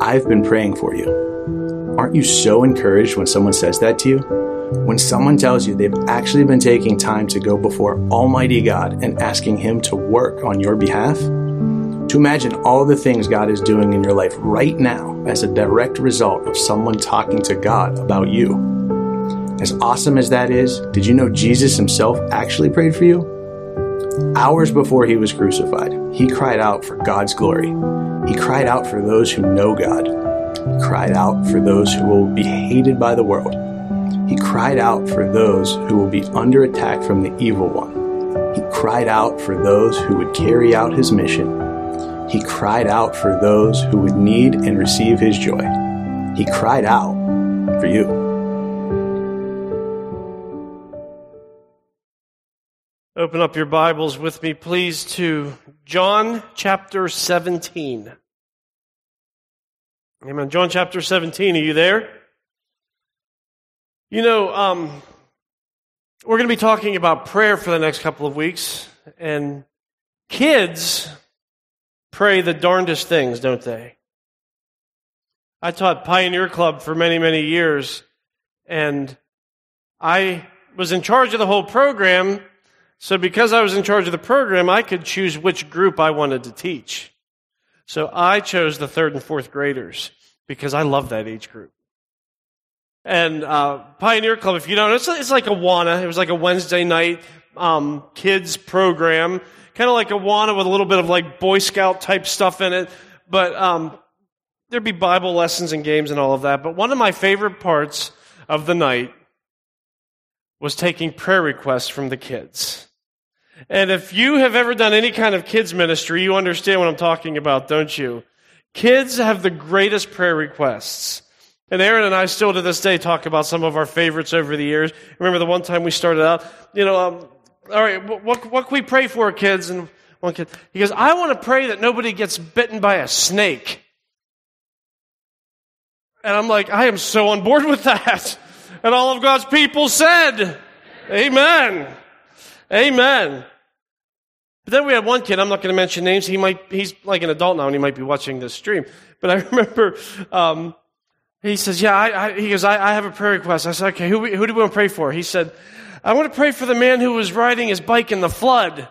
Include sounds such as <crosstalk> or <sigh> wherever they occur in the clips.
I've been praying for you. Aren't you so encouraged when someone says that to you? When someone tells you they've actually been taking time to go before Almighty God and asking Him to work on your behalf? To imagine all the things God is doing in your life right now as a direct result of someone talking to God about you. As awesome as that is, did you know Jesus himself actually prayed for you? Hours before he was crucified, he cried out for God's glory. He cried out for those who know God. He cried out for those who will be hated by the world. He cried out for those who will be under attack from the evil one. He cried out for those who would carry out his mission. He cried out for those who would need and receive his joy. He cried out for you. Open up your Bibles with me, please, to John chapter 17. Amen. John chapter 17. Are you there? You know, um, we're going to be talking about prayer for the next couple of weeks. And kids pray the darndest things, don't they? I taught Pioneer Club for many, many years. And I was in charge of the whole program so, because I was in charge of the program, I could choose which group I wanted to teach. So, I chose the third and fourth graders because I love that age group. And uh, Pioneer Club, if you don't, it's, it's like Awana. It was like a Wednesday night um, kids program, kind of like Awana with a little bit of like Boy Scout type stuff in it. But um, there'd be Bible lessons and games and all of that. But one of my favorite parts of the night was taking prayer requests from the kids. And if you have ever done any kind of kids ministry, you understand what I'm talking about, don't you? Kids have the greatest prayer requests. And Erin and I still to this day talk about some of our favorites over the years. Remember the one time we started out, you know, um, all right, what, what can we pray for, kids? And one kid, he goes, I want to pray that nobody gets bitten by a snake. And I'm like, I am so on board with that. <laughs> And all of God's people said, Amen. Amen. But then we had one kid, I'm not going to mention names. He might, he's like an adult now and he might be watching this stream. But I <laughs> remember, um, he says, yeah, I, I, he goes, I, I, have a prayer request. I said, okay, who, who do we want to pray for? He said, I want to pray for the man who was riding his bike in the flood.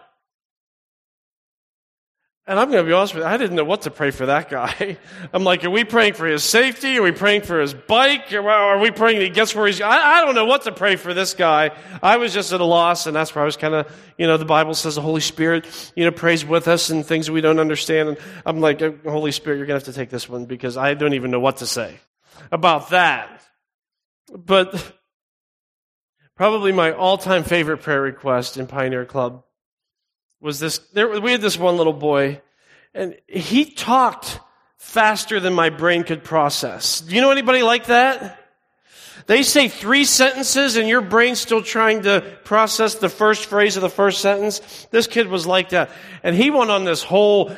And I'm going to be honest with you, I didn't know what to pray for that guy. <laughs> I'm like, are we praying for his safety? Are we praying for his bike? Are we praying he gets where he's, I, I don't know what to pray for this guy. I was just at a loss, and that's where I was kind of, you know, the Bible says the Holy Spirit, you know, prays with us and things we don't understand. And I'm like, uh, Holy Spirit, you're going to have to take this one because I don't even know what to say about that. But <laughs> probably my all time favorite prayer request in Pioneer Club was this there, we had this one little boy and he talked faster than my brain could process. Do you know anybody like that? They say three sentences and your brain's still trying to process the first phrase of the first sentence. This kid was like that. And he went on this whole,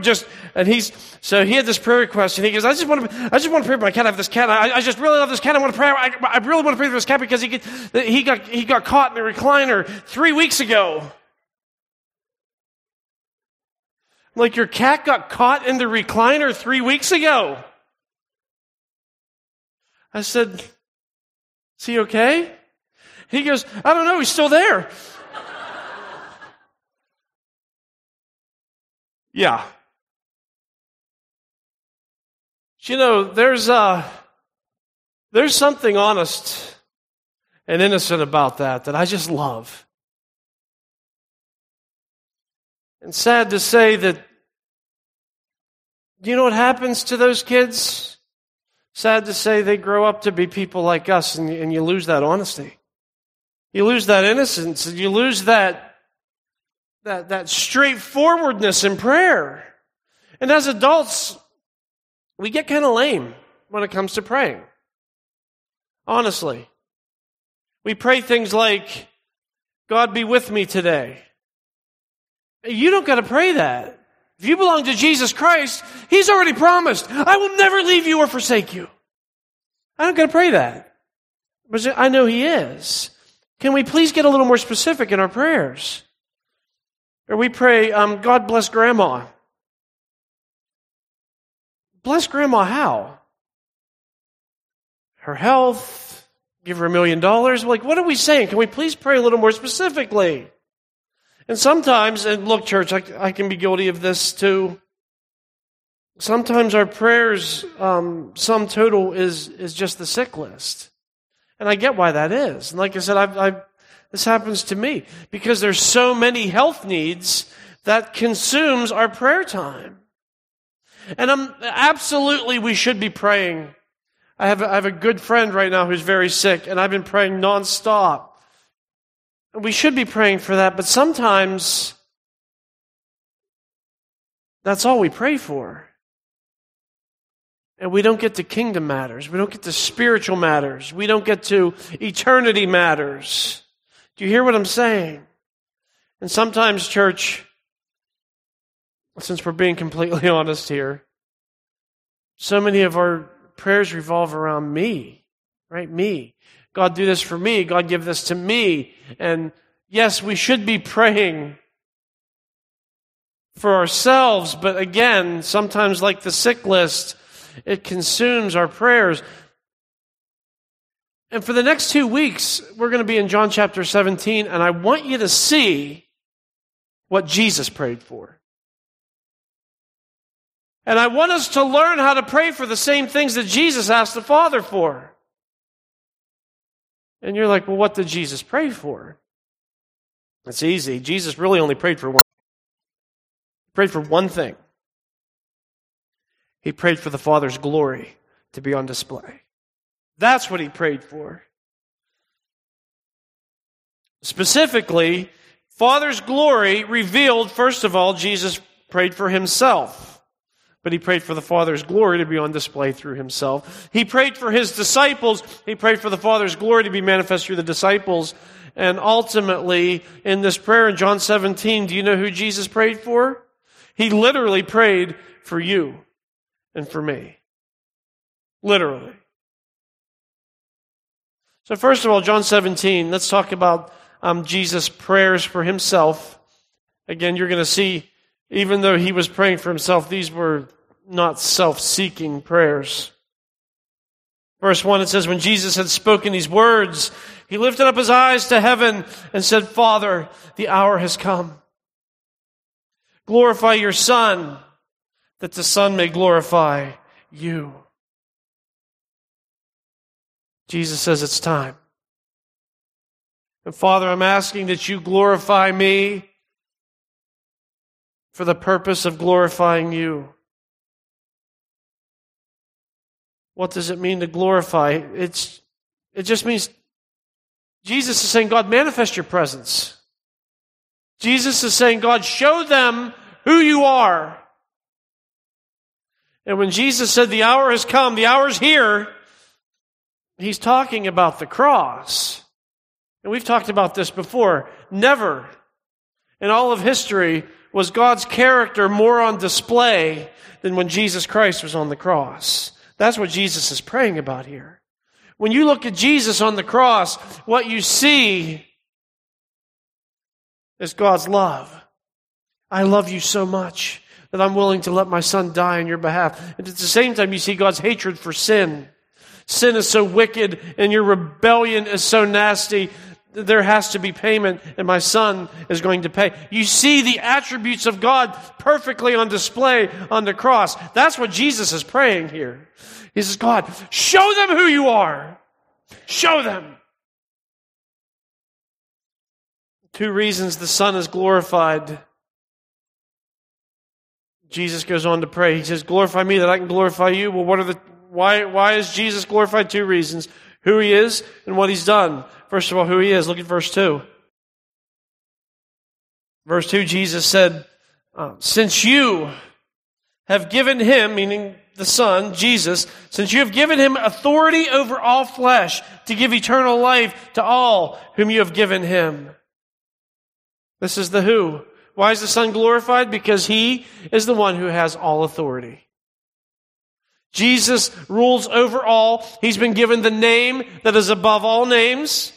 just, and he's, so he had this prayer request and he goes, I just want to, I just want to pray for my cat. I have this cat. I, I just really love this cat. I want to pray. I, I really want to pray for this cat because he, he got, he got caught in the recliner three weeks ago. Like your cat got caught in the recliner three weeks ago. I said, Is he okay? He goes, I don't know, he's still there. <laughs> yeah. You know, there's uh there's something honest and innocent about that that I just love. And sad to say that, you know what happens to those kids? Sad to say they grow up to be people like us and, and you lose that honesty. You lose that innocence. And you lose that, that, that straightforwardness in prayer. And as adults, we get kind of lame when it comes to praying. Honestly. We pray things like, God be with me today. You don't got to pray that. If you belong to Jesus Christ, He's already promised, I will never leave you or forsake you. I don't got to pray that. But I know He is. Can we please get a little more specific in our prayers? Or we pray, um, God bless grandma. Bless grandma how? Her health, give her a million dollars. Like, what are we saying? Can we please pray a little more specifically? And sometimes, and look, church, I, I can be guilty of this too. Sometimes our prayers, um, sum total is, is just the sick list. And I get why that is. And like I said, I've, I've, this happens to me because there's so many health needs that consumes our prayer time. And I'm absolutely, we should be praying. I have, I have a good friend right now who's very sick, and I've been praying nonstop. We should be praying for that, but sometimes that's all we pray for. And we don't get to kingdom matters. We don't get to spiritual matters. We don't get to eternity matters. Do you hear what I'm saying? And sometimes, church, since we're being completely <laughs> honest here, so many of our prayers revolve around me, right? Me. God, do this for me. God, give this to me. And yes, we should be praying for ourselves, but again, sometimes like the sick list, it consumes our prayers. And for the next two weeks, we're going to be in John chapter 17, and I want you to see what Jesus prayed for. And I want us to learn how to pray for the same things that Jesus asked the Father for. And you're like, well, what did Jesus pray for? It's easy. Jesus really only prayed for one. He prayed for one thing. He prayed for the Father's glory to be on display. That's what he prayed for. Specifically, Father's glory revealed, first of all, Jesus prayed for himself but he prayed for the Father's glory to be on display through himself. He prayed for his disciples. He prayed for the Father's glory to be manifest through the disciples. And ultimately, in this prayer in John 17, do you know who Jesus prayed for? He literally prayed for you and for me. Literally. So, first of all, John 17, let's talk about um, Jesus' prayers for himself. Again, you're going to see even though he was praying for himself, these were not self seeking prayers. Verse 1, it says, When Jesus had spoken these words, he lifted up his eyes to heaven and said, Father, the hour has come. Glorify your Son, that the Son may glorify you. Jesus says it's time. And Father, I'm asking that you glorify me for the purpose of glorifying you. What does it mean to glorify? It's, it just means Jesus is saying, God, manifest your presence. Jesus is saying, God, show them who you are. And when Jesus said, the hour has come, the hour is here, he's talking about the cross. And we've talked about this before. Never in all of history was God's character more on display than when Jesus Christ was on the cross. That's what Jesus is praying about here. When you look at Jesus on the cross, what you see is God's love. I love you so much that I'm willing to let my son die on your behalf. And at the same time, you see God's hatred for sin. Sin is so wicked and your rebellion is so nasty there has to be payment and my son is going to pay. You see the attributes of God perfectly on display on the cross. That's what Jesus is praying here. He says, God, show them who you are. Show them. Two reasons the son is glorified. Jesus goes on to pray. He says, glorify me that I can glorify you. Well, what are the, why, why is Jesus glorified? Two reasons. Who he is and what he's done. First of all, who he is. Look at verse 2. Verse 2, Jesus said, uh, Since you have given him, meaning the Son, Jesus, since you have given him authority over all flesh to give eternal life to all whom you have given him. This is the who. Why is the Son glorified? Because he is the one who has all authority. Jesus rules over all. He's been given the name that is above all names.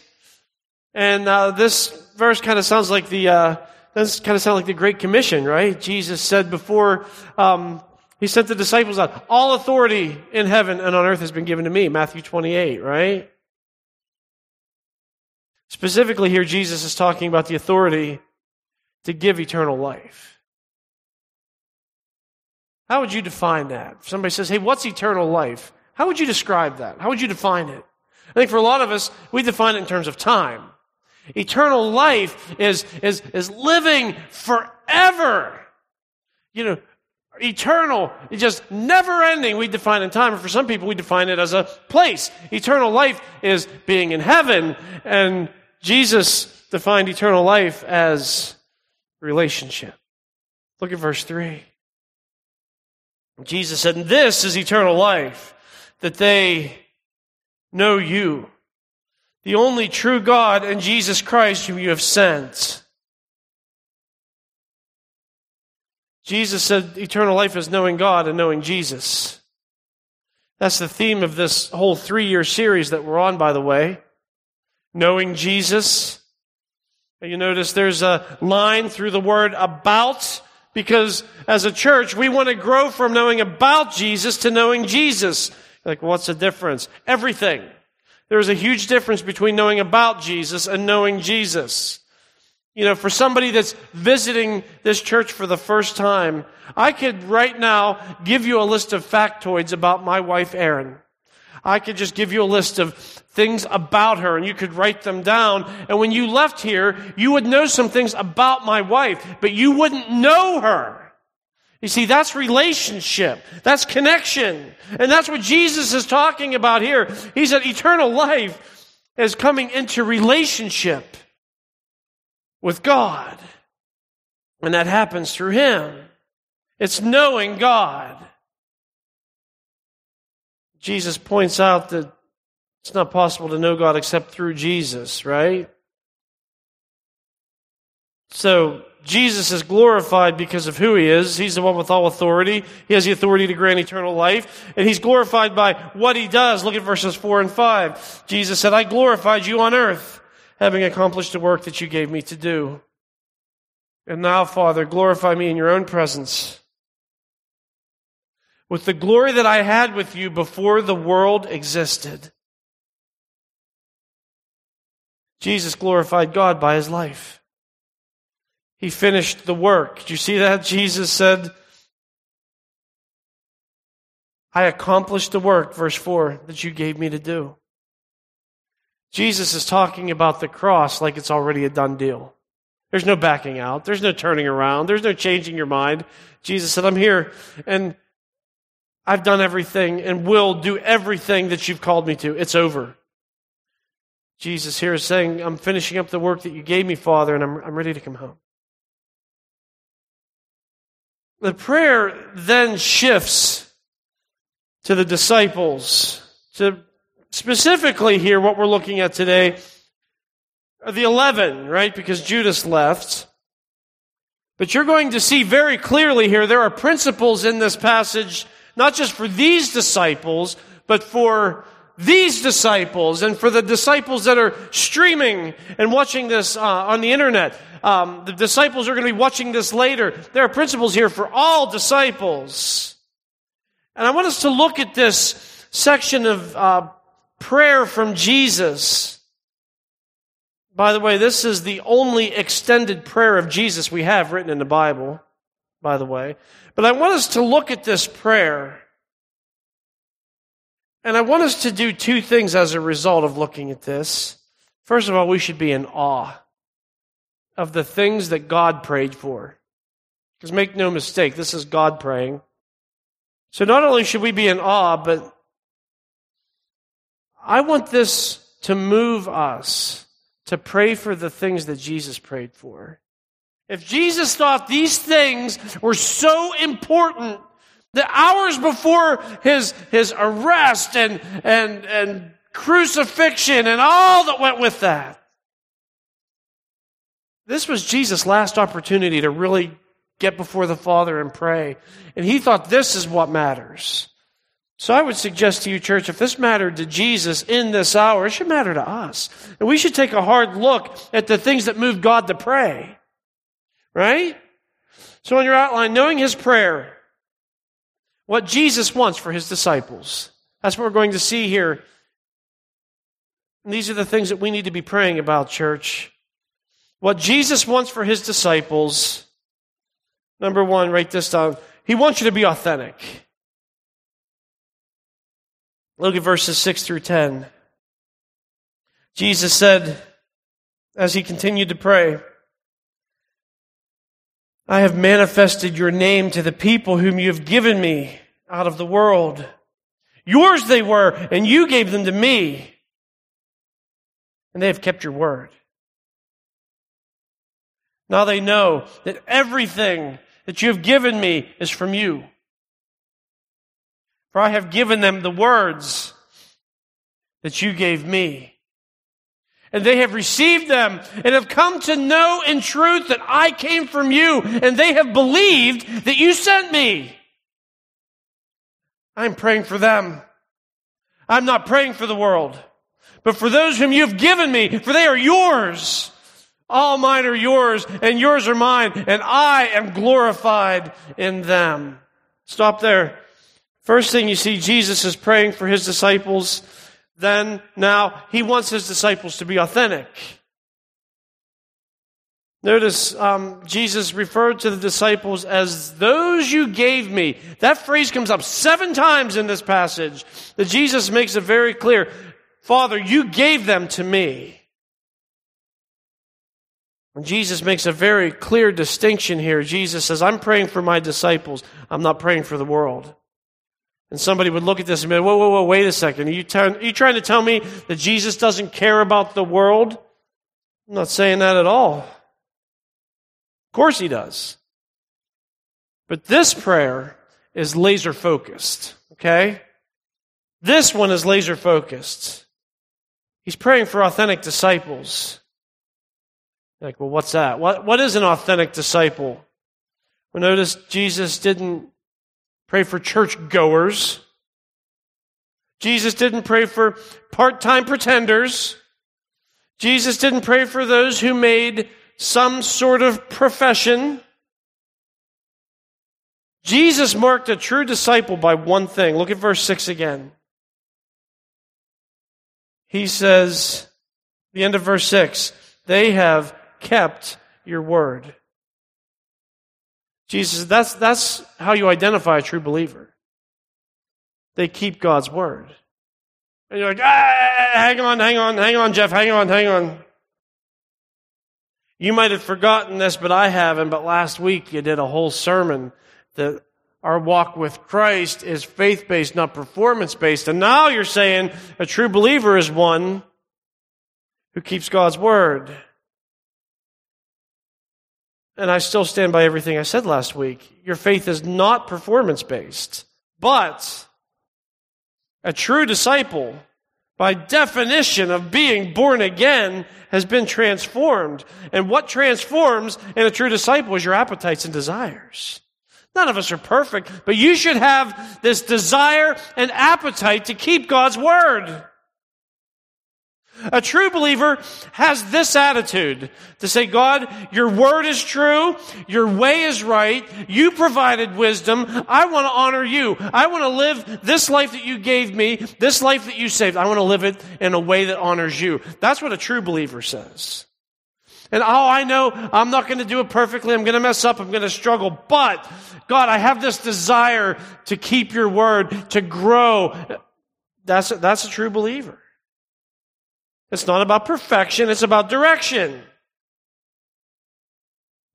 And uh, this verse kind of sounds like the uh, kind of sounds like the Great Commission, right? Jesus said before um, He sent the disciples out. All authority in heaven and on earth has been given to me. Matthew 28, right? Specifically, here, Jesus is talking about the authority to give eternal life. How would you define that? If somebody says, hey, what's eternal life? How would you describe that? How would you define it? I think for a lot of us, we define it in terms of time. Eternal life is, is, is living forever. You know, eternal, just never ending. We define in time. For some people, we define it as a place. Eternal life is being in heaven. And Jesus defined eternal life as relationship. Look at verse 3. Jesus said, This is eternal life, that they know you, the only true God, and Jesus Christ, whom you have sent. Jesus said eternal life is knowing God and knowing Jesus. That's the theme of this whole three year series that we're on, by the way. Knowing Jesus. You notice there's a line through the word about because as a church, we want to grow from knowing about Jesus to knowing Jesus. Like, what's the difference? Everything. There's a huge difference between knowing about Jesus and knowing Jesus. You know, for somebody that's visiting this church for the first time, I could right now give you a list of factoids about my wife, Erin. I could just give you a list of things about her and you could write them down. And when you left here, you would know some things about my wife, but you wouldn't know her. You see, that's relationship. That's connection. And that's what Jesus is talking about here. He said eternal life is coming into relationship with God. And that happens through Him. It's knowing God. Jesus points out that it's not possible to know God except through Jesus, right? So, Jesus is glorified because of who he is. He's the one with all authority. He has the authority to grant eternal life. And he's glorified by what he does. Look at verses 4 and 5. Jesus said, I glorified you on earth, having accomplished the work that you gave me to do. And now, Father, glorify me in your own presence with the glory that I had with you before the world existed. Jesus glorified God by his life. He finished the work. Do you see that? Jesus said, I accomplished the work, verse 4, that you gave me to do. Jesus is talking about the cross like it's already a done deal. There's no backing out. There's no turning around. There's no changing your mind. Jesus said, I'm here and I've done everything and will do everything that you've called me to. It's over. Jesus here is saying, I'm finishing up the work that you gave me, Father, and I'm, I'm ready to come home. The prayer then shifts to the disciples. To specifically here, what we're looking at today are the 11, right? Because Judas left. But you're going to see very clearly here, there are principles in this passage, not just for these disciples, but for these disciples and for the disciples that are streaming and watching this uh, on the internet. Um, the disciples are going to be watching this later. There are principles here for all disciples. And I want us to look at this section of uh, prayer from Jesus. By the way, this is the only extended prayer of Jesus we have written in the Bible, by the way. But I want us to look at this prayer and I want us to do two things as a result of looking at this. First of all, we should be in awe of the things that God prayed for. Because make no mistake, this is God praying. So not only should we be in awe, but I want this to move us to pray for the things that Jesus prayed for. If Jesus thought these things were so important the hours before his, his arrest and, and, and crucifixion and all that went with that. This was Jesus' last opportunity to really get before the Father and pray. And he thought this is what matters. So I would suggest to you, church, if this mattered to Jesus in this hour, it should matter to us. And we should take a hard look at the things that move God to pray. Right? So on your outline, knowing his prayer, What Jesus wants for his disciples. That's what we're going to see here. And these are the things that we need to be praying about, church. What Jesus wants for his disciples. Number one, write this down. He wants you to be authentic. Look at verses 6 through 10. Jesus said, as he continued to pray, I have manifested your name to the people whom you have given me out of the world. Yours they were, and you gave them to me. And they have kept your word. Now they know that everything that you have given me is from you. For I have given them the words that you gave me. And they have received them and have come to know in truth that I came from you, and they have believed that you sent me. I'm praying for them. I'm not praying for the world, but for those whom you've given me, for they are yours. All mine are yours, and yours are mine, and I am glorified in them. Stop there. First thing you see, Jesus is praying for his disciples. Then, now, he wants his disciples to be authentic. Notice um, Jesus referred to the disciples as those you gave me. That phrase comes up seven times in this passage. That Jesus makes it very clear Father, you gave them to me. And Jesus makes a very clear distinction here. Jesus says, I'm praying for my disciples, I'm not praying for the world. And somebody would look at this and be like, whoa, whoa, whoa, wait a second. Are you, t- are you trying to tell me that Jesus doesn't care about the world? I'm not saying that at all. Of course he does. But this prayer is laser focused, okay? This one is laser focused. He's praying for authentic disciples. Like, well, what's that? What, what is an authentic disciple? Well, notice Jesus didn't pray for church goers. Jesus didn't pray for part time pretenders. Jesus didn't pray for those who made some sort of profession. Jesus marked a true disciple by one thing. Look at verse 6 again. He says, the end of verse 6, they have kept your word. Jesus, that's, that's how you identify a true believer. They keep God's word. And you're like, ah, hang on, hang on, hang on, Jeff, hang on, hang on. You might have forgotten this, but I haven't. But last week you did a whole sermon that our walk with Christ is faith based, not performance based. And now you're saying a true believer is one who keeps God's word. And I still stand by everything I said last week. Your faith is not performance based. But a true disciple, by definition of being born again, has been transformed. And what transforms in a true disciple is your appetites and desires. None of us are perfect, but you should have this desire and appetite to keep God's word. A true believer has this attitude to say, God, your word is true. Your way is right. You provided wisdom. I want to honor you. I want to live this life that you gave me, this life that you saved. I want to live it in a way that honors you. That's what a true believer says. And oh, I know I'm not going to do it perfectly. I'm going to mess up. I'm going to struggle. But God, I have this desire to keep your word, to grow. That's, that's a true believer. It's not about perfection, it's about direction.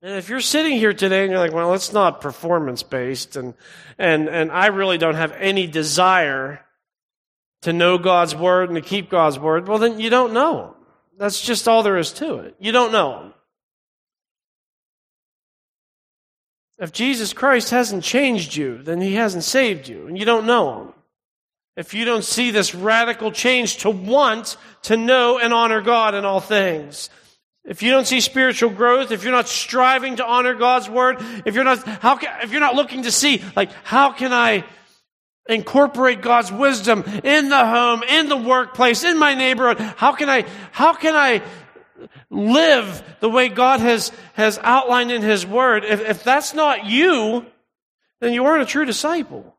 And if you're sitting here today and you're like, well, it's not performance based, and, and, and I really don't have any desire to know God's word and to keep God's word, well, then you don't know Him. That's just all there is to it. You don't know Him. If Jesus Christ hasn't changed you, then He hasn't saved you, and you don't know Him if you don't see this radical change to want to know and honor God in all things. If you don't see spiritual growth, if you're not striving to honor God's word, if you're not, how can, if you're not looking to see, like, how can I incorporate God's wisdom in the home, in the workplace, in my neighborhood? How can I, how can I live the way God has, has outlined in His word? If, if that's not you, then you aren't a true disciple.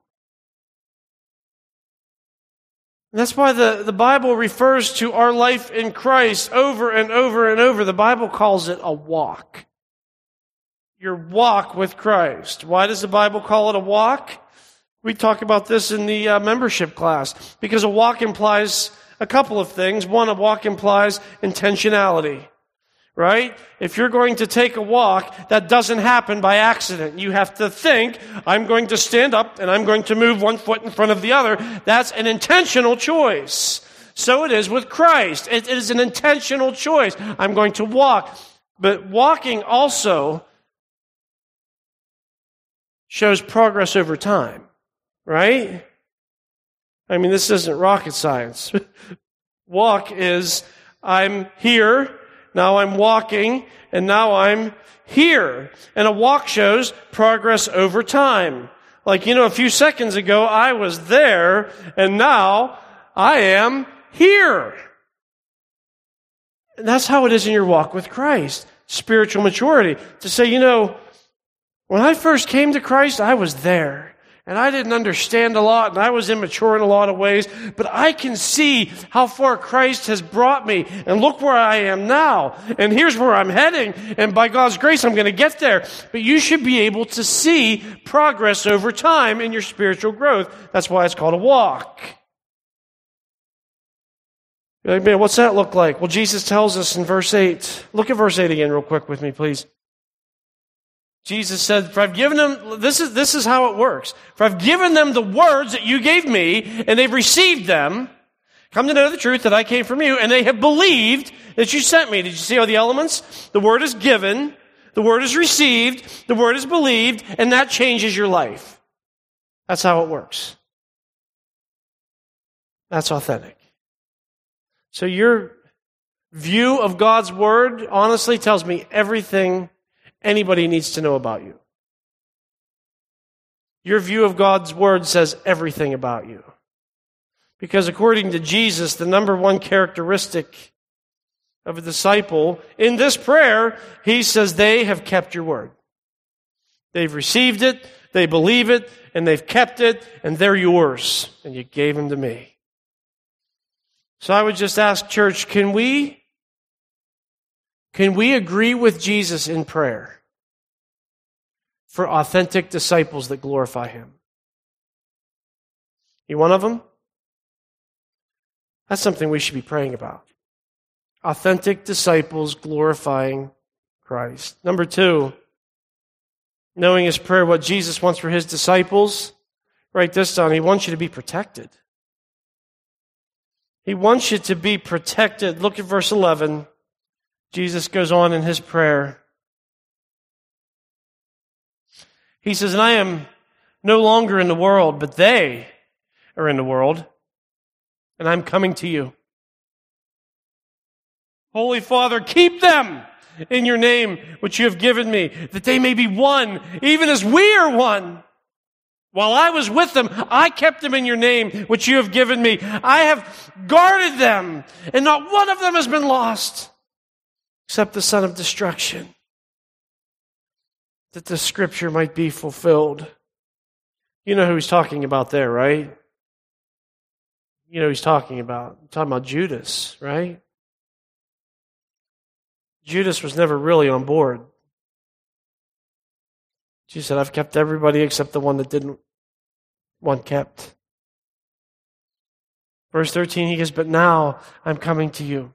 That's why the, the Bible refers to our life in Christ over and over and over. The Bible calls it a walk. Your walk with Christ. Why does the Bible call it a walk? We talk about this in the uh, membership class because a walk implies a couple of things. One, a walk implies intentionality right? If you're going to take a walk, that doesn't happen by accident. You have to think, I'm going to stand up and I'm going to move one foot in front of the other. That's an intentional choice. So it is with Christ. it is an intentional choice. I'm going to walk. But walking also shows progress over time, right? I mean, this isn't rocket science. <laughs> Walk is, I'm here, now I'm walking, and now I'm here. And a walk shows progress over time. Like, you know, a few seconds ago I was there, and now I am here. And that's how it is in your walk with Christ. Spiritual maturity. To say, you know, when I first came to Christ, I was there. And I didn't understand a lot, and I was immature in a lot of ways, but I can see how far Christ has brought me, and look where I am now, and here's where I'm heading, and by God's grace, I'm going to get there. But you should be able to see progress over time in your spiritual growth. That's why it's called a walk. You're like, man, what's that look like? Well, Jesus tells us in verse 8. Look at verse 8 again, real quick with me, please. Jesus said, For I've given them, this is, this is how it works. For I've given them the words that you gave me, and they've received them, come to know the truth that I came from you, and they have believed that you sent me. Did you see all the elements? The word is given, the word is received, the word is believed, and that changes your life. That's how it works. That's authentic. So your view of God's word honestly tells me everything anybody needs to know about you. Your view of God's word says everything about you. Because according to Jesus, the number one characteristic of a disciple in this prayer, he says they have kept your word. They've received it, they believe it, and they've kept it, and they're yours, and you gave them to me. So I would just ask, church, can we can we agree with Jesus in prayer for authentic disciples that glorify Him? You one of them? That's something we should be praying about. Authentic disciples glorifying Christ. Number two, knowing his prayer, what Jesus wants for his disciples. Write this down. He wants you to be protected. He wants you to be protected. Look at verse 11. Jesus goes on in his prayer. He says, And I am no longer in the world, but they are in the world, and I'm coming to you. Holy Father, keep them in your name, which you have given me, that they may be one, even as we are one. While I was with them, I kept them in your name, which you have given me. I have guarded them, and not one of them has been lost except the son of destruction, that the scripture might be fulfilled. You know who he's talking about there, right? You know he's talking about. I'm talking about Judas, right? Judas was never really on board. Jesus said, I've kept everybody except the one that didn't want kept. Verse 13, he goes, But now I'm coming to you.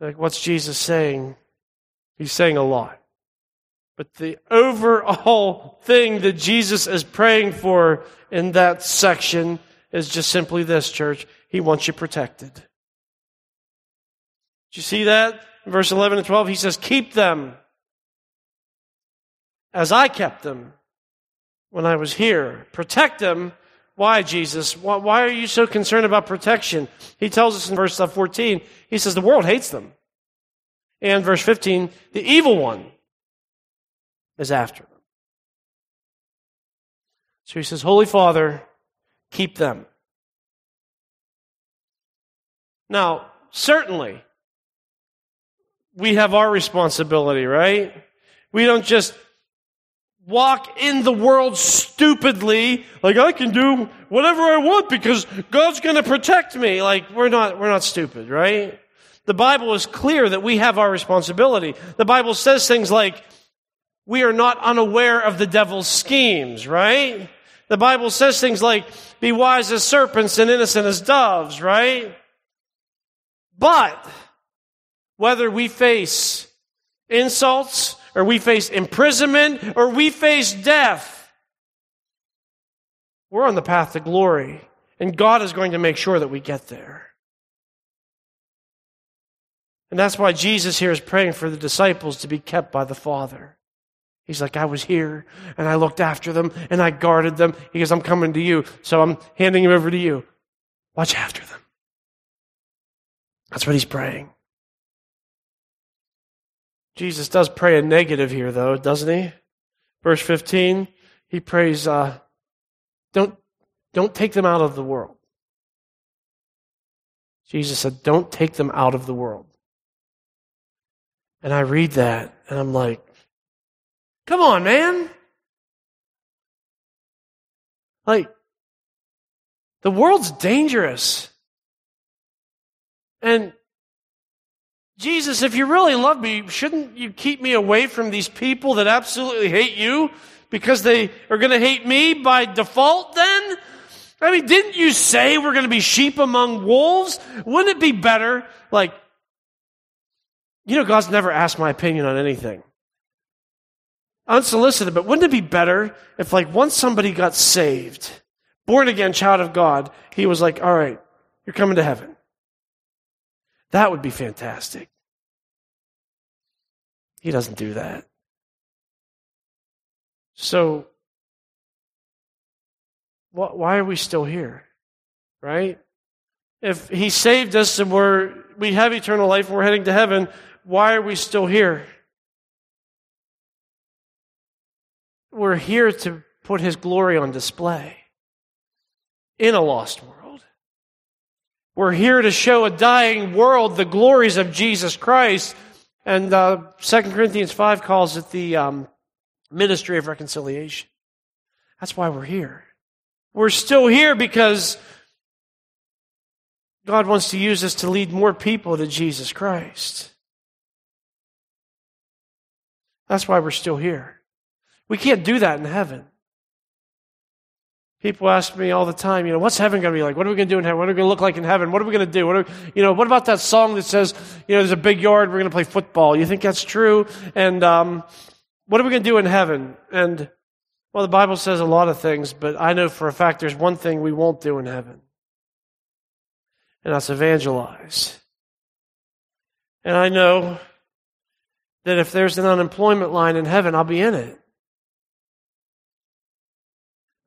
Like, what's Jesus saying? He's saying a lot. But the overall thing that Jesus is praying for in that section is just simply this, church. He wants you protected. Do you see that? In verse 11 and 12, he says, Keep them as I kept them when I was here. Protect them Why, Jesus? Why, why are you so concerned about protection? He tells us in verse uh, 14, he says, the world hates them. And verse 15, the evil one is after them. So he says, Holy Father, keep them. Now, certainly, we have our responsibility, right? We don't just walk in the world stupidly, like I can do whatever I want because God's going to protect me. Like we're not, we're not stupid, right? The Bible is clear that we have our responsibility. The Bible says things like, we are not unaware of the devil's schemes, right? The Bible says things like, be wise as serpents and innocent as doves, right? But, whether we face insults, or we face imprisonment, or we face death, we're on the path to glory. And God is going to make sure that we get there. And that's why Jesus here is praying for the disciples to be kept by the Father. He's like, I was here and I looked after them and I guarded them. He goes, I'm coming to you. So I'm handing him over to you. Watch after them. That's what he's praying. Jesus does pray a negative here, though, doesn't he? Verse 15, he prays, uh, don't, don't take them out of the world. Jesus said, Don't take them out of the world. And I read that and I'm like, Come on, man. Like, the world's dangerous. And Jesus, if you really love me, shouldn't you keep me away from these people that absolutely hate you because they are going to hate me by default then? I mean, didn't you say we're going to be sheep among wolves? Wouldn't it be better? Like, you know, God's never asked my opinion on anything unsolicited, but wouldn't it be better if, like, once somebody got saved, born again child of God, he was like, all right, you're coming to heaven. That would be fantastic. He doesn't do that. So, why are we still here? Right? If he saved us and we're, we have eternal life and we're heading to heaven, why are we still here? We're here to put his glory on display in a lost world. We're here to show a dying world the glories of Jesus Christ. And uh, 2 Corinthians 5 calls it the um, ministry of reconciliation. That's why we're here. We're still here because God wants to use us to lead more people to Jesus Christ. That's why we're still here. We can't do that in heaven. People ask me all the time, you know, what's heaven going to be like? What are we going to do in heaven? What are we going to look like in heaven? What are we going to do? What are, you know, what about that song that says, you know, there's a big yard, we're going to play football? You think that's true? And um, what are we going to do in heaven? And well, the Bible says a lot of things, but I know for a fact there's one thing we won't do in heaven, and that's evangelize. And I know that if there's an unemployment line in heaven, I'll be in it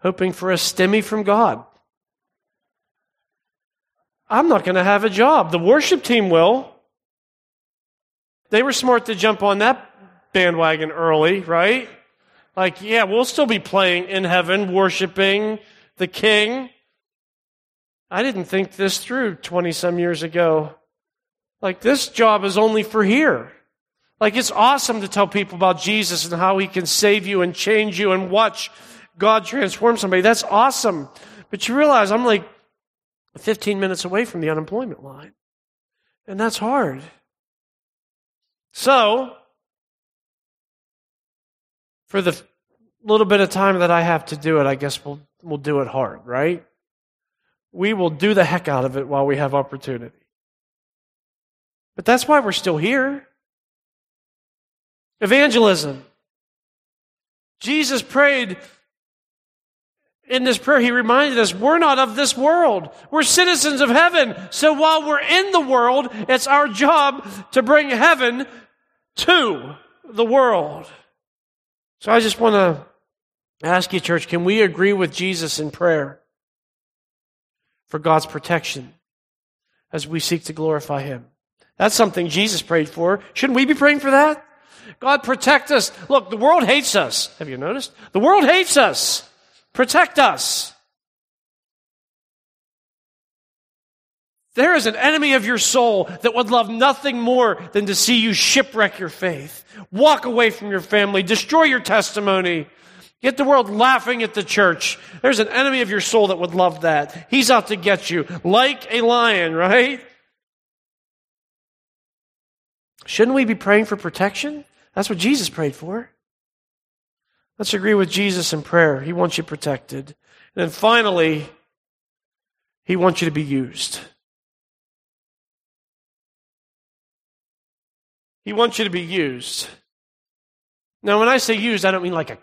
hoping for a stimmy from God. I'm not going to have a job. The worship team will. They were smart to jump on that bandwagon early, right? Like, yeah, we'll still be playing in heaven, worshiping the King. I didn't think this through 20 some years ago. Like, this job is only for here. Like, it's awesome to tell people about Jesus and how he can save you and change you and watch God transforms somebody. That's awesome. But you realize I'm like 15 minutes away from the unemployment line. And that's hard. So, for the little bit of time that I have to do it, I guess we'll, we'll do it hard, right? We will do the heck out of it while we have opportunity. But that's why we're still here. Evangelism. Jesus prayed in this prayer, he reminded us we're not of this world. We're citizens of heaven. So while we're in the world, it's our job to bring heaven to the world. So I just want to ask you, church, can we agree with Jesus in prayer? for God's protection as we seek to glorify Him. That's something Jesus prayed for. Shouldn't we be praying for that? God, protect us. Look, the world hates us. Have you noticed? The world hates us. Protect us. There is an enemy of your soul that would love nothing more than to see you shipwreck your faith, walk away from your family, destroy your testimony, get the world laughing at the church. There's an enemy of your soul that would love that. He's out to get you like a lion, right? Shouldn't we be praying for protection? That's what Jesus prayed for. Let's agree with Jesus in prayer. He wants you protected. And then finally, he wants you to be used. He wants you to be used. Now, when I say used, I don't mean like a,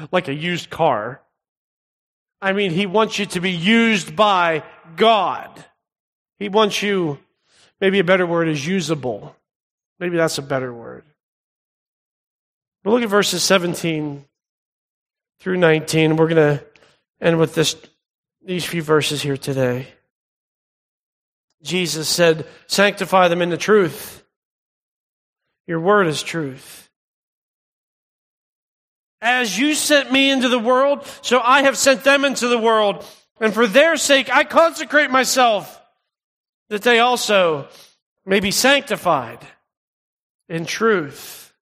<laughs> like a used car. I mean, he wants you to be used by God. He wants you, maybe a better word is usable. Maybe that's a better word. But look at verses 17 through 19. We're going to end with this, these few verses here today. Jesus said, Sanctify them in the truth. Your word is truth. As you sent me into the world, so I have sent them into the world. And for their sake, I consecrate myself that they also may be sanctified in truth.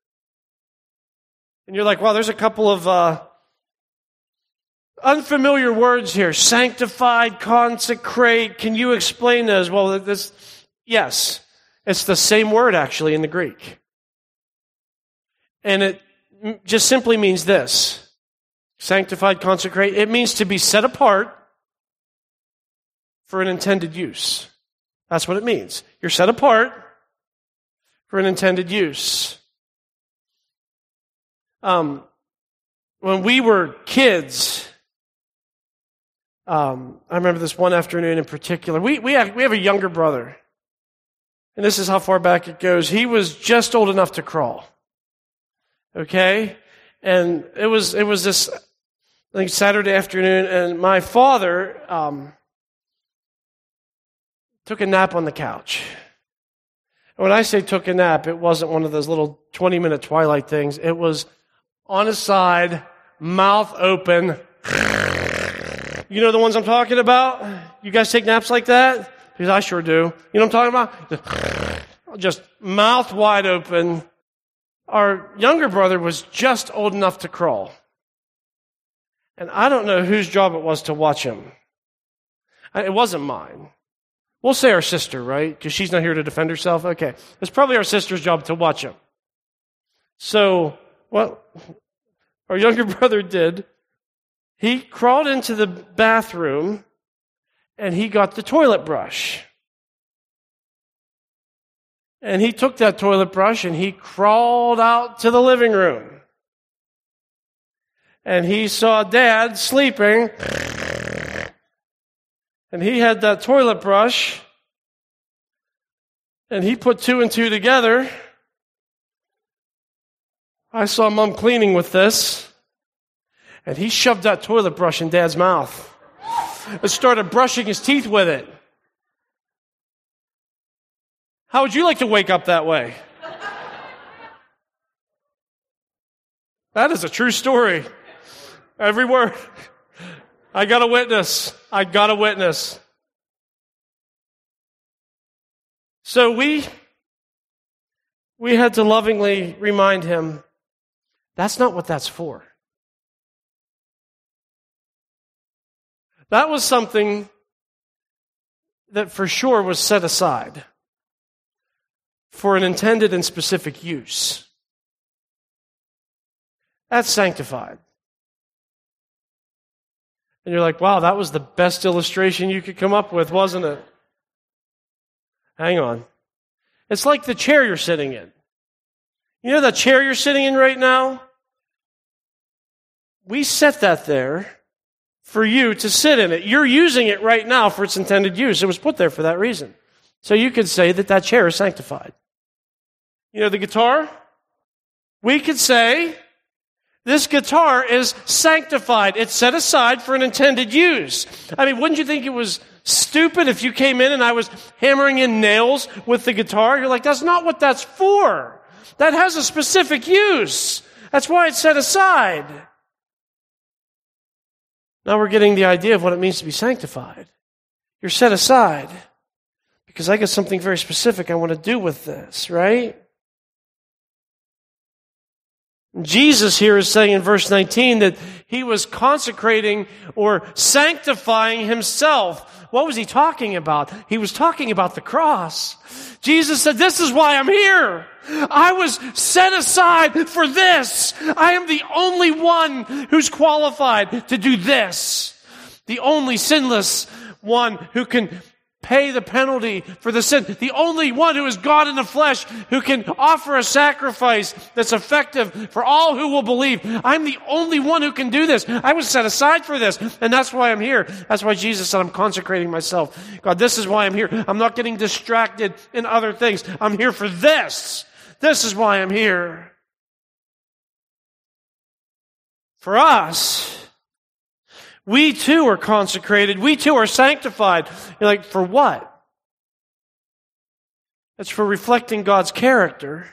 And you're like, well, there's a couple of uh, unfamiliar words here sanctified, consecrate. Can you explain those? Well, this, yes, it's the same word actually in the Greek. And it just simply means this sanctified, consecrate. It means to be set apart for an intended use. That's what it means. You're set apart for an intended use. Um, when we were kids, um, I remember this one afternoon in particular. We, we, have, we have a younger brother. And this is how far back it goes. He was just old enough to crawl. Okay? And it was, it was this, I think Saturday afternoon, and my father, um, took a nap on the couch. And When I say took a nap, it wasn't one of those little 20 minute twilight things. It was on his side, mouth open. You know the ones I'm talking about? You guys take naps like that? Because I sure do. You know what I'm talking about? <laughs> Just mouth wide open. Our younger brother was just old enough to crawl. And I don't know whose job it was to watch him. Uh, it wasn't mine. We'll say our sister, right? Because she's not here to defend herself. Okay. It's probably our sister's job to watch him. So, what our <laughs> younger brother did, he crawled into the bathroom and he got the toilet brush. And he took that toilet brush and he crawled out to the living room. And he saw dad sleeping and he had that toilet brush, and he put two and two together. I saw mom cleaning with this, and he shoved that toilet brush in dad's mouth and started brushing his teeth with it. How would you like to wake up that way? That is a true story. Every word. I got a witness. I got a witness. So we we had to lovingly remind him that's not what that's for. That was something that for sure was set aside for an intended and specific use. That's sanctified. And you're like, wow, that was the best illustration you could come up with, wasn't it? Hang on. It's like the chair you're sitting in. You know that chair you're sitting in right now? We set that there for you to sit in it. You're using it right now for its intended use. It was put there for that reason. So you could say that that chair is sanctified. You know the guitar? We could say This guitar is sanctified. It's set aside for an intended use. I mean, wouldn't you think it was stupid if you came in and I was hammering in nails with the guitar? You're like, that's not what that's for. That has a specific use. That's why it's set aside. Now we're getting the idea of what it means to be sanctified. You're set aside because I got something very specific I want to do with this, right? Jesus here is saying in verse 19 that he was consecrating or sanctifying himself. What was he talking about? He was talking about the cross. Jesus said, this is why I'm here. I was set aside for this. I am the only one who's qualified to do this. The only sinless one who can pay the penalty for the sin. The only one who is God in the flesh who can offer a sacrifice that's effective for all who will believe. I'm the only one who can do this. I was set aside for this, and that's why I'm here. That's why Jesus said, I'm consecrating myself. God, this is why I'm here. I'm not getting distracted in other things. I'm here for this. This is why I'm here. For us, we too are consecrated. We too are sanctified. You're like, for what? It's for reflecting God's character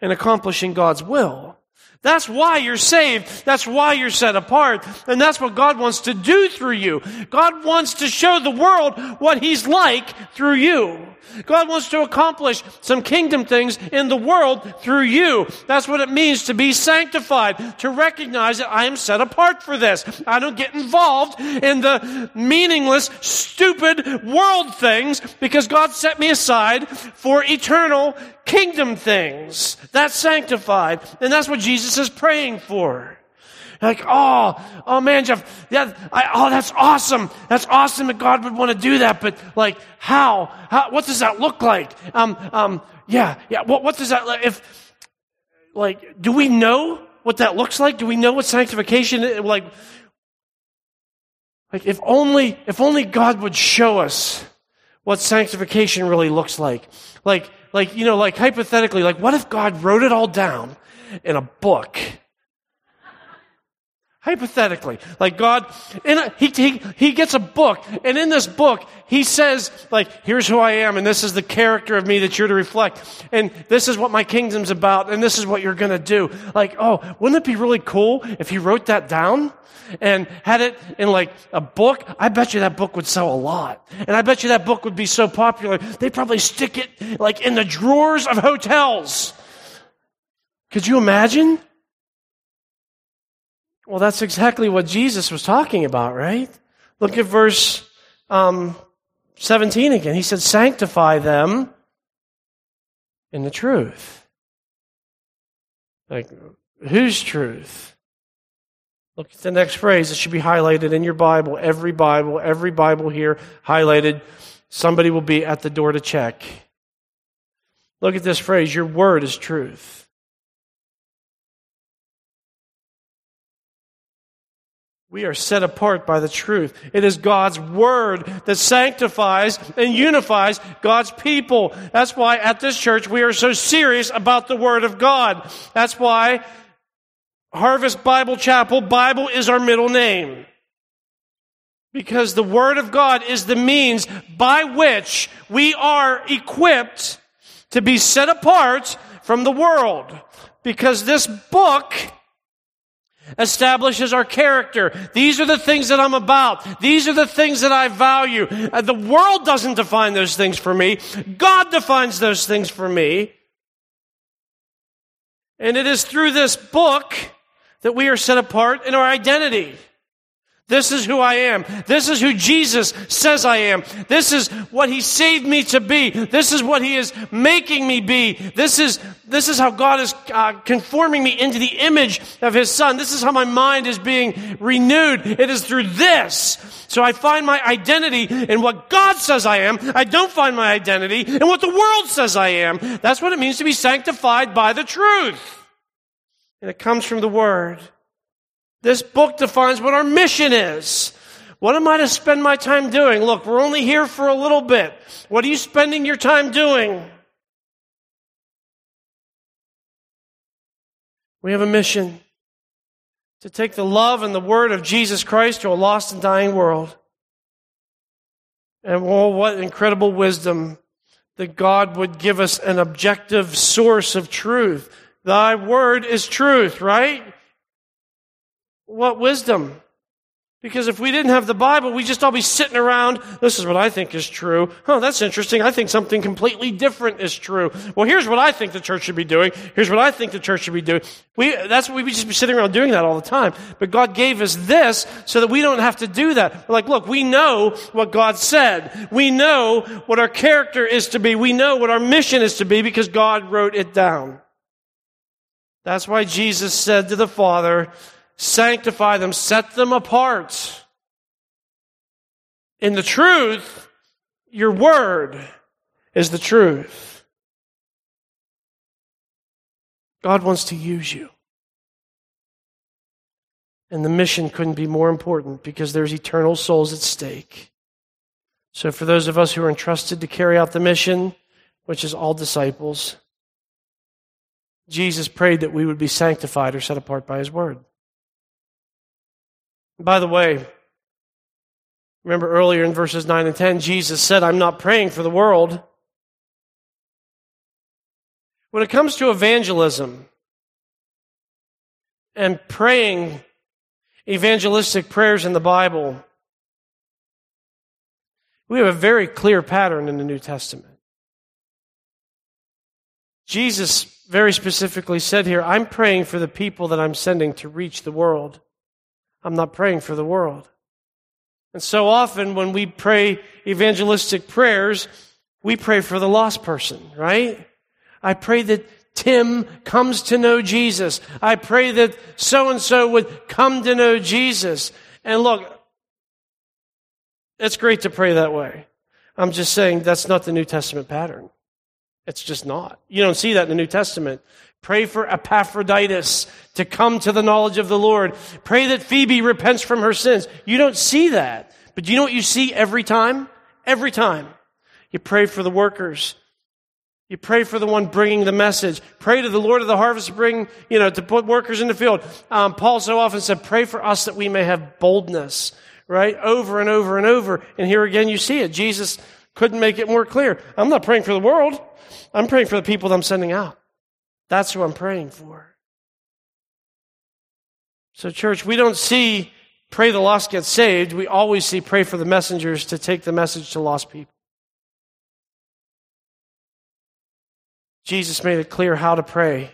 and accomplishing God's will. That's why you're saved. That's why you're set apart. And that's what God wants to do through you. God wants to show the world what He's like through you. God wants to accomplish some kingdom things in the world through you. That's what it means to be sanctified, to recognize that I am set apart for this. I don't get involved in the meaningless, stupid world things because God set me aside for eternal kingdom things. That's sanctified. And that's what Jesus is praying for. Like, oh, oh man, Jeff, yeah, I, oh, that's awesome. That's awesome that God would want to do that. But like, how? how what does that look like? Um, um, yeah, yeah. What, what does that, if, like, do we know what that looks like? Do we know what sanctification, like, like if only, if only God would show us what sanctification really looks like. Like, like, you know, like hypothetically, like what if God wrote it all down in a book? Hypothetically, like God, a, he, he, he gets a book, and in this book, he says, like, here's who I am, and this is the character of me that you're to reflect, and this is what my kingdom's about, and this is what you're gonna do. Like, oh, wouldn't it be really cool if he wrote that down and had it in like a book? I bet you that book would sell a lot. And I bet you that book would be so popular, they'd probably stick it like in the drawers of hotels. Could you imagine? Well, that's exactly what Jesus was talking about, right? Look at verse um, 17 again. He said, Sanctify them in the truth. Like, whose truth? Look at the next phrase. It should be highlighted in your Bible. Every Bible, every Bible here highlighted. Somebody will be at the door to check. Look at this phrase Your word is truth. We are set apart by the truth. It is God's Word that sanctifies and unifies God's people. That's why at this church we are so serious about the Word of God. That's why Harvest Bible Chapel, Bible is our middle name. Because the Word of God is the means by which we are equipped to be set apart from the world. Because this book establishes our character. These are the things that I'm about. These are the things that I value. Uh, the world doesn't define those things for me. God defines those things for me. And it is through this book that we are set apart in our identity. This is who I am. This is who Jesus says I am. This is what He saved me to be. This is what He is making me be. This is, this is how God is uh, conforming me into the image of His Son. This is how my mind is being renewed. It is through this. So I find my identity in what God says I am. I don't find my identity in what the world says I am. That's what it means to be sanctified by the truth. And it comes from the Word. This book defines what our mission is. What am I to spend my time doing? Look, we're only here for a little bit. What are you spending your time doing? We have a mission. to take the love and the word of Jesus Christ to a lost and dying world. And oh, what incredible wisdom that God would give us an objective source of truth. Thy word is truth, right? What wisdom. Because if we didn't have the Bible, we'd just all be sitting around. This is what I think is true. Oh, that's interesting. I think something completely different is true. Well, here's what I think the church should be doing. Here's what I think the church should be doing. We, that's what we'd just be sitting around doing that all the time. But God gave us this so that we don't have to do that. We're like, look, we know what God said. We know what our character is to be. We know what our mission is to be because God wrote it down. That's why Jesus said to the Father, sanctify them, set them apart. In the truth, your word is the truth. God wants to use you. And the mission couldn't be more important because there's eternal souls at stake. So, for those of us who are entrusted to carry out the mission, which is all disciples, Jesus prayed that we would be sanctified or set apart by his word. By the way, remember earlier in verses 9 and 10, Jesus said, I'm not praying for the world. When it comes to evangelism and praying evangelistic prayers in the Bible, we have a very clear pattern in the New Testament. Jesus very specifically said here, I'm praying for the people that I'm sending to reach the world. I'm not praying for the world. And so often when we pray evangelistic prayers, we pray for the lost person, right? I pray that Tim comes to know Jesus. I pray that so and so would come to know Jesus. And look, it's great to pray that way. I'm just saying that's not the New Testament pattern. It's just not. You don't see that in the New Testament. Pray for Epaphroditus to come to the knowledge of the Lord. Pray that Phoebe repents from her sins. You don't see that. But do you know what you see every time? Every time. You pray for the workers. You pray for the one bringing the message. Pray to the Lord of the harvest to bring, you know, to put workers in the field. Um, Paul so often said, pray for us that we may have boldness, right? Over and over and over. And here again, you see it. Jesus couldn't make it more clear. I'm not praying for the world. I'm praying for the people that I'm sending out. That's who I'm praying for. So, church, we don't see pray the lost get saved. We always see pray for the messengers to take the message to lost people. Jesus made it clear how to pray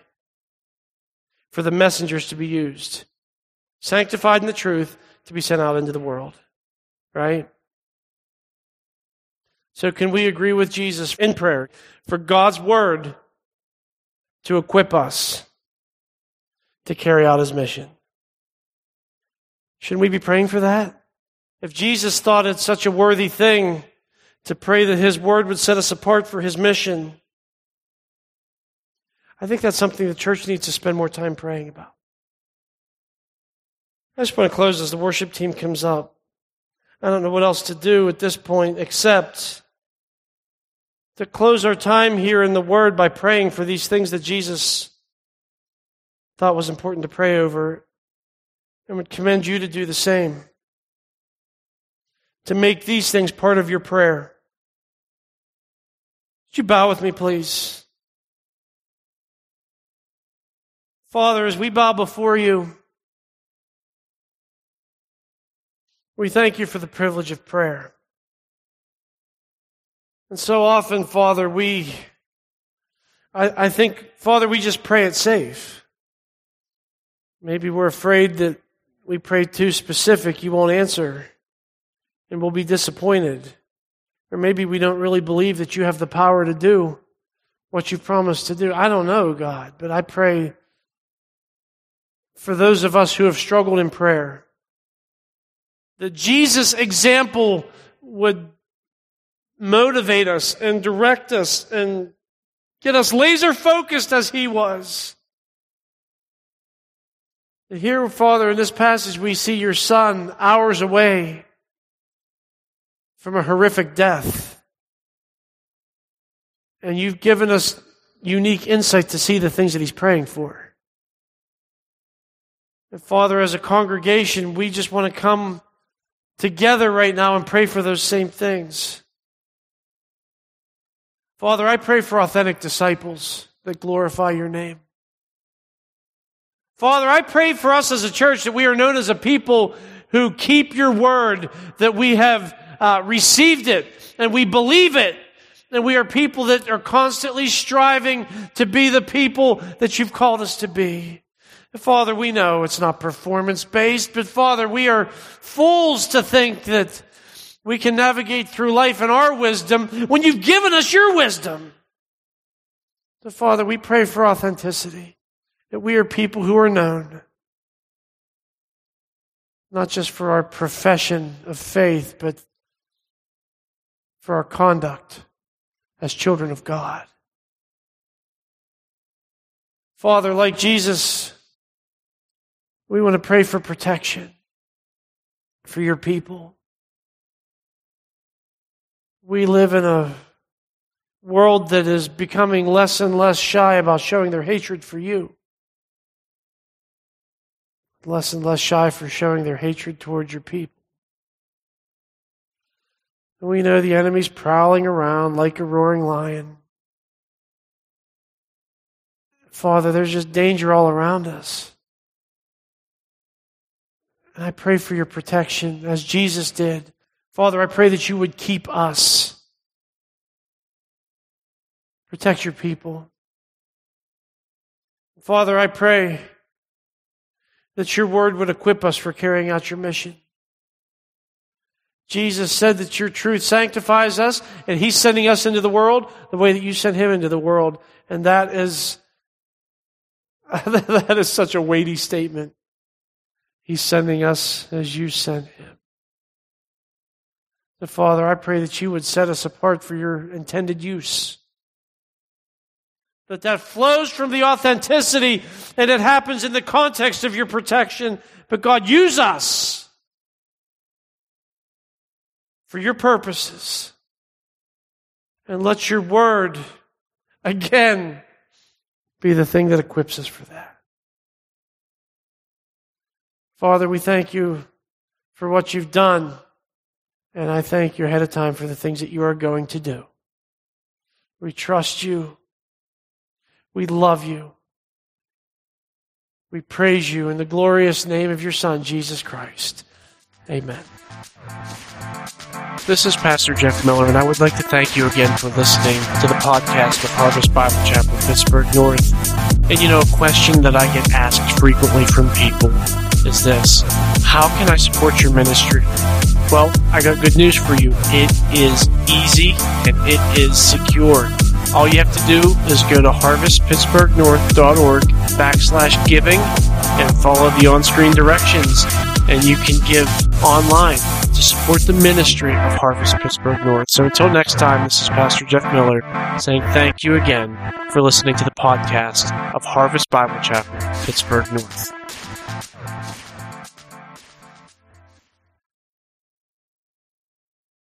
for the messengers to be used, sanctified in the truth to be sent out into the world. Right? So, can we agree with Jesus in prayer for God's word to equip us to carry out his mission. Shouldn't we be praying for that? If Jesus thought it such a worthy thing to pray that his word would set us apart for his mission, I think that's something the church needs to spend more time praying about. I just want to close as the worship team comes up. I don't know what else to do at this point except to close our time here in the Word by praying for these things that Jesus thought was important to pray over and would commend you to do the same. To make these things part of your prayer. Would you bow with me, please? Father, as we bow before you, we thank you for the privilege of prayer. And so often, Father, we, I, I think, Father, we just pray it safe. Maybe we're afraid that we pray too specific, you won't answer, and we'll be disappointed. Or maybe we don't really believe that you have the power to do what you promised to do. I don't know, God, but I pray for those of us who have struggled in prayer. that Jesus example would motivate us and direct us and get us laser focused as he was. Here, Father, in this passage, we see your son hours away from a horrific death. And you've given us unique insight to see the things that he's praying for. And Father, as a congregation, we just want to come together right now and pray for those same things. Father, I pray for authentic disciples that glorify your name. Father, I pray for us as a church that we are known as a people who keep your word, that we have uh, received it and we believe it. And we are people that are constantly striving to be the people that you've called us to be. Father, we know it's not performance based, but Father, we are fools to think that we can navigate through life in our wisdom when you've given us your wisdom. So, Father, we pray for authenticity, that we are people who are known, not just for our profession of faith, but for our conduct as children of God. Father, like Jesus, we want to pray for protection for your people. We live in a world that is becoming less and less shy about showing their hatred for you. Less and less shy for showing their hatred towards your people. And we know the enemy's prowling around like a roaring lion. Father, there's just danger all around us. And I pray for your protection as Jesus did. Father, I pray that you would keep us. Protect your people. Father, I pray that your word would equip us for carrying out your mission. Jesus said that your truth sanctifies us, and He's sending us into the world the way that you sent Him into the world. And that is, <laughs> that is such a weighty statement. He's sending us as you sent Him. So, Father, I pray that you would set us apart for your intended use. That that flows from the authenticity and it happens in the context of your protection. But God, use us for your purposes. And let your word, again, be the thing that equips us for that. Father, we thank you for what you've done. And I thank you ahead of time for the things that you are going to do. We trust you. We love you. We praise you in the glorious name of your Son, Jesus Christ. Amen. This is Pastor Jeff Miller, and I would like to thank you again for listening to the podcast of Harvest Bible Chapel, Pittsburgh North. And you know, a question that I get asked frequently from people is this How can I support your ministry? Well, I got good news for you. It is easy and it is secure. All you have to do is go to harvestpittsburghnorth.org backslash giving and follow the on-screen directions and you can give online to support the ministry of Harvest Pittsburgh North. So until next time, this is Pastor Jeff Miller saying thank you again for listening to the podcast of Harvest Bible Chapel, Pittsburgh North. Thank you.